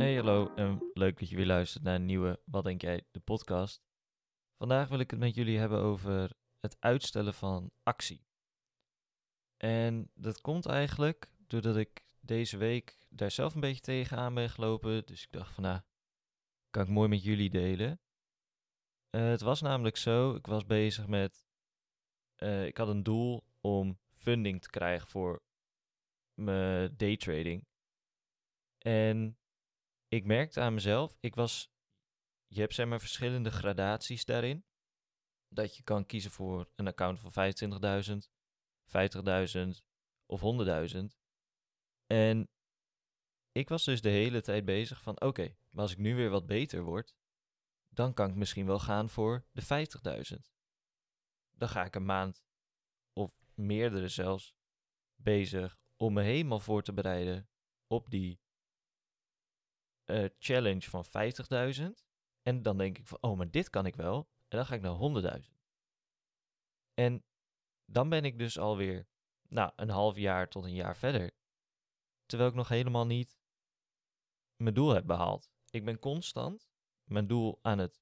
Hey, hallo en leuk dat je weer luistert naar een nieuwe Wat Denk Jij, de podcast. Vandaag wil ik het met jullie hebben over het uitstellen van actie. En dat komt eigenlijk doordat ik deze week daar zelf een beetje tegenaan ben gelopen. Dus ik dacht van nou, kan ik mooi met jullie delen. Eh, het was namelijk zo, ik was bezig met, eh, ik had een doel om funding te krijgen voor mijn daytrading. En ik merkte aan mezelf, ik was, je hebt zeg maar verschillende gradaties daarin. Dat je kan kiezen voor een account van 25.000, 50.000 of 100.000. En ik was dus de hele tijd bezig van, oké, maar als ik nu weer wat beter word, dan kan ik misschien wel gaan voor de 50.000. Dan ga ik een maand of meerdere zelfs bezig om me helemaal voor te bereiden op die uh, challenge van 50.000. En dan denk ik van, oh, maar dit kan ik wel. En dan ga ik naar 100.000. En dan ben ik dus alweer, nou, een half jaar tot een jaar verder. Terwijl ik nog helemaal niet mijn doel heb behaald. Ik ben constant mijn doel aan het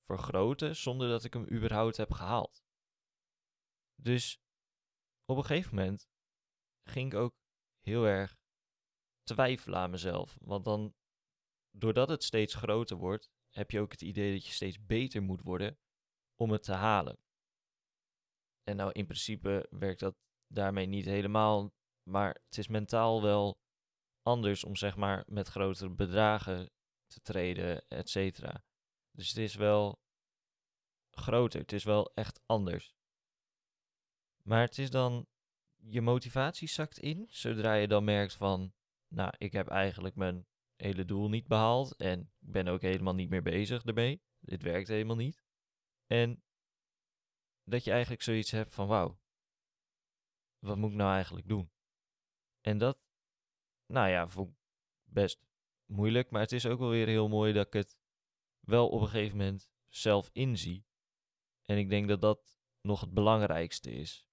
vergroten zonder dat ik hem überhaupt heb gehaald. Dus op een gegeven moment ging ik ook heel erg twijfelen aan mezelf. Want dan, doordat het steeds groter wordt, heb je ook het idee dat je steeds beter moet worden om het te halen. En nou, in principe werkt dat daarmee niet helemaal, maar het is mentaal wel anders om zeg maar met grotere bedragen te treden, et cetera. Dus het is wel groter, het is wel echt anders. Maar het is dan, je motivatie zakt in, zodra je dan merkt van, nou, ik heb eigenlijk mijn hele doel niet behaald en ik ben ook helemaal niet meer bezig ermee. Dit werkt helemaal niet. En dat je eigenlijk zoiets hebt van, wauw, wat moet ik nou eigenlijk doen? En dat, nou ja, vond ik best moeilijk, maar het is ook wel weer heel mooi dat ik het wel op een gegeven moment zelf inzie. En ik denk dat dat nog het belangrijkste is.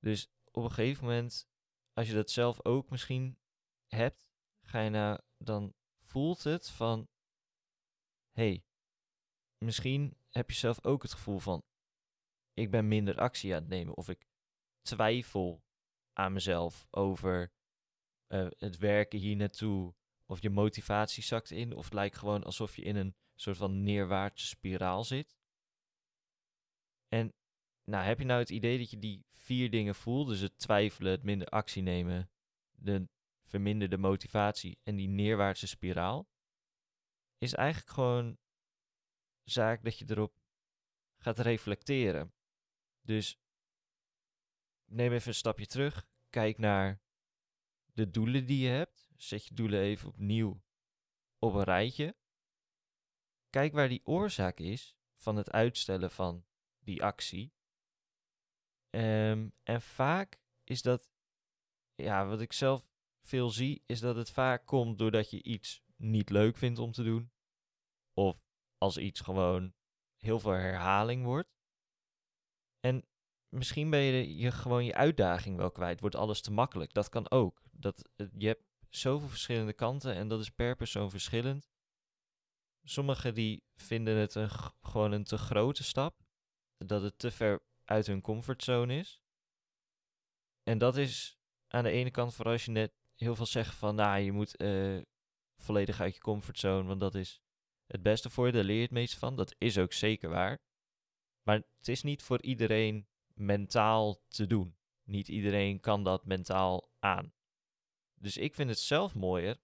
Dus op een gegeven moment, als je dat zelf ook misschien hebt, ga je nou, dan voelt het van, hey, misschien heb je zelf ook het gevoel van, ik ben minder actie aan het nemen of ik twijfel aan mezelf over uh, het werken hier naartoe of je motivatie zakt in of het lijkt gewoon alsof je in een soort van neerwaartse spiraal zit. En nou, heb je nou het idee dat je die vier dingen voelt, dus het twijfelen, het minder actie nemen, de verminderde motivatie en die neerwaartse spiraal, is eigenlijk gewoon zaak dat je erop gaat reflecteren. Dus neem even een stapje terug, kijk naar de doelen die je hebt, zet je doelen even opnieuw op een rijtje. Kijk waar die oorzaak is van het uitstellen van die actie. Um, en vaak is dat, ja, wat ik zelf veel zie, is dat het vaak komt doordat je iets niet leuk vindt om te doen. Of als iets gewoon heel veel herhaling wordt. En misschien ben je, je gewoon je uitdaging wel kwijt. Wordt alles te makkelijk. Dat kan ook. Dat, je hebt zoveel verschillende kanten en dat is per persoon verschillend. Sommigen die vinden het een, gewoon een te grote stap. Dat het te ver uit hun comfortzone is. En dat is aan de ene kant voor als je net heel veel zegt van, nou, je moet uh, volledig uit je comfortzone, want dat is het beste voor je, daar leer je het meest van. Dat is ook zeker waar. Maar het is niet voor iedereen mentaal te doen. Niet iedereen kan dat mentaal aan. Dus ik vind het zelf mooier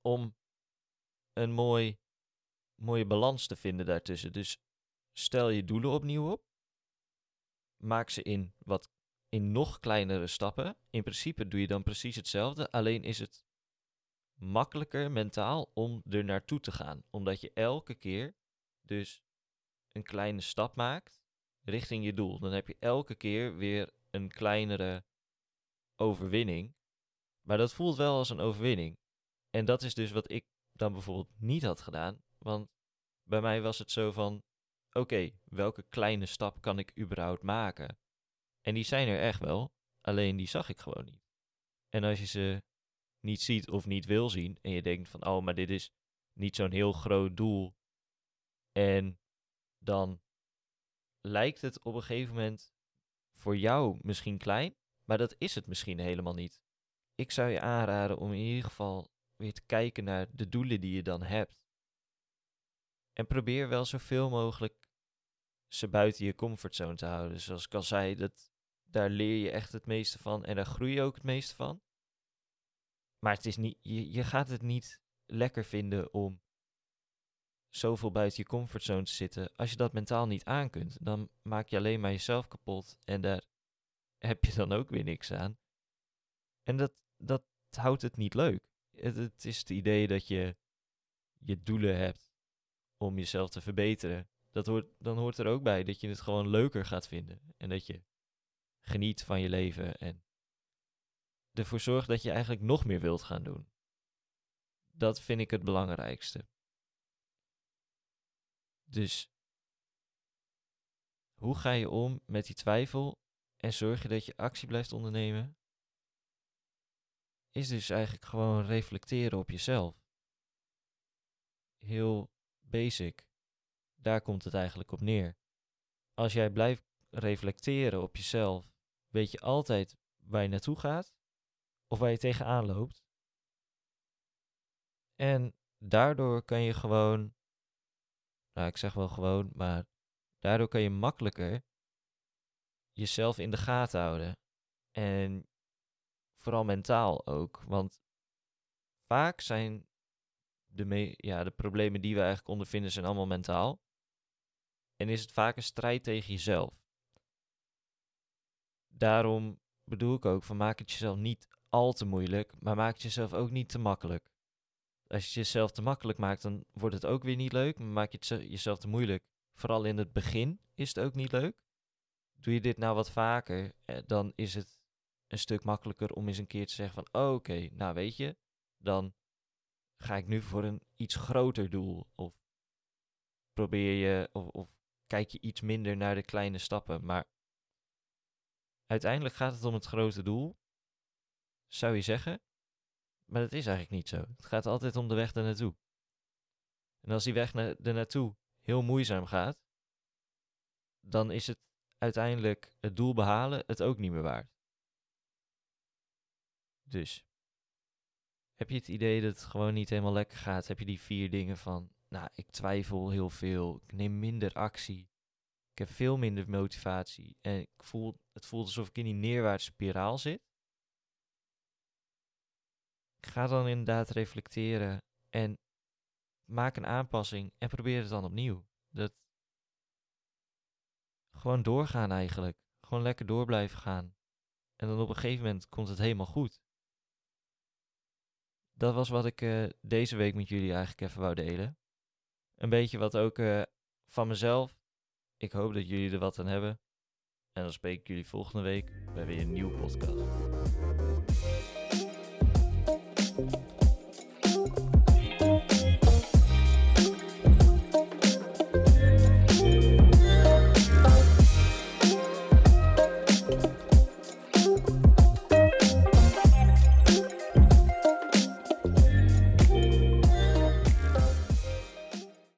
om een mooi, mooie balans te vinden daartussen. Dus stel je doelen opnieuw op. Maak ze in wat in nog kleinere stappen. In principe doe je dan precies hetzelfde, alleen is het makkelijker mentaal om er naartoe te gaan. Omdat je elke keer dus een kleine stap maakt richting je doel. Dan heb je elke keer weer een kleinere overwinning. Maar dat voelt wel als een overwinning. En dat is dus wat ik dan bijvoorbeeld niet had gedaan. Want bij mij was het zo van: oké, welke kleine stap kan ik überhaupt maken? En die zijn er echt wel, alleen die zag ik gewoon niet. En als je ze niet ziet of niet wil zien. En je denkt van, oh, maar dit is niet zo'n heel groot doel. En dan lijkt het op een gegeven moment voor jou misschien klein, maar dat is het misschien helemaal niet. Ik zou je aanraden om in ieder geval weer te kijken naar de doelen die je dan hebt. En probeer wel zoveel mogelijk ze buiten je comfortzone te houden. Zoals ik al zei, dat, daar leer je echt het meeste van en daar groei je ook het meeste van. Maar het is niet, je, je gaat het niet lekker vinden om zoveel buiten je comfortzone te zitten. Als je dat mentaal niet aan kunt, dan maak je alleen maar jezelf kapot. En daar heb je dan ook weer niks aan. En dat, dat houdt het niet leuk. Het, het is het idee dat je je doelen hebt om jezelf te verbeteren. Dat hoort, dan hoort er ook bij dat je het gewoon leuker gaat vinden. En dat je geniet van je leven en ervoor zorgt dat je eigenlijk nog meer wilt gaan doen. Dat vind ik het belangrijkste. Dus hoe ga je om met die twijfel en zorg je dat je actie blijft ondernemen? Is dus eigenlijk gewoon reflecteren op jezelf. Heel basic. Daar komt het eigenlijk op neer. Als jij blijft reflecteren op jezelf, weet je altijd waar je naartoe gaat of waar je tegenaan loopt. En daardoor kan je gewoon nou ik zeg wel gewoon, maar daardoor kan je makkelijker jezelf in de gaten houden. En vooral mentaal ook. Want vaak zijn de, me ja, de problemen die we eigenlijk ondervinden, zijn allemaal mentaal. En is het vaak een strijd tegen jezelf. Daarom bedoel ik ook van maak het jezelf niet al te moeilijk, maar maak het jezelf ook niet te makkelijk als je het jezelf te makkelijk maakt, dan wordt het ook weer niet leuk. Maar maak je het jezelf te moeilijk, vooral in het begin, is het ook niet leuk. Doe je dit nou wat vaker, eh, dan is het een stuk makkelijker om eens een keer te zeggen van, oh, oké, nou weet je, dan ga ik nu voor een iets groter doel. Of probeer je, of, of kijk je iets minder naar de kleine stappen. Maar uiteindelijk gaat het om het grote doel, zou je zeggen. Maar dat is eigenlijk niet zo. Het gaat altijd om de weg er naartoe. En als die weg naar, naartoe heel moeizaam gaat, dan is het uiteindelijk het doel behalen het ook niet meer waard. Dus, heb je het idee dat het gewoon niet helemaal lekker gaat? Heb je die vier dingen van, nou, ik twijfel heel veel, ik neem minder actie, ik heb veel minder motivatie en ik voel, het voelt alsof ik in die neerwaartse spiraal zit? ga dan inderdaad reflecteren en maak een aanpassing en probeer het dan opnieuw. Dat gewoon doorgaan eigenlijk. Gewoon lekker door blijven gaan. En dan op een gegeven moment komt het helemaal goed. Dat was wat ik uh, deze week met jullie eigenlijk even wou delen. Een beetje wat ook uh, van mezelf. Ik hoop dat jullie er wat aan hebben. En dan spreek ik jullie volgende week bij weer een nieuwe podcast.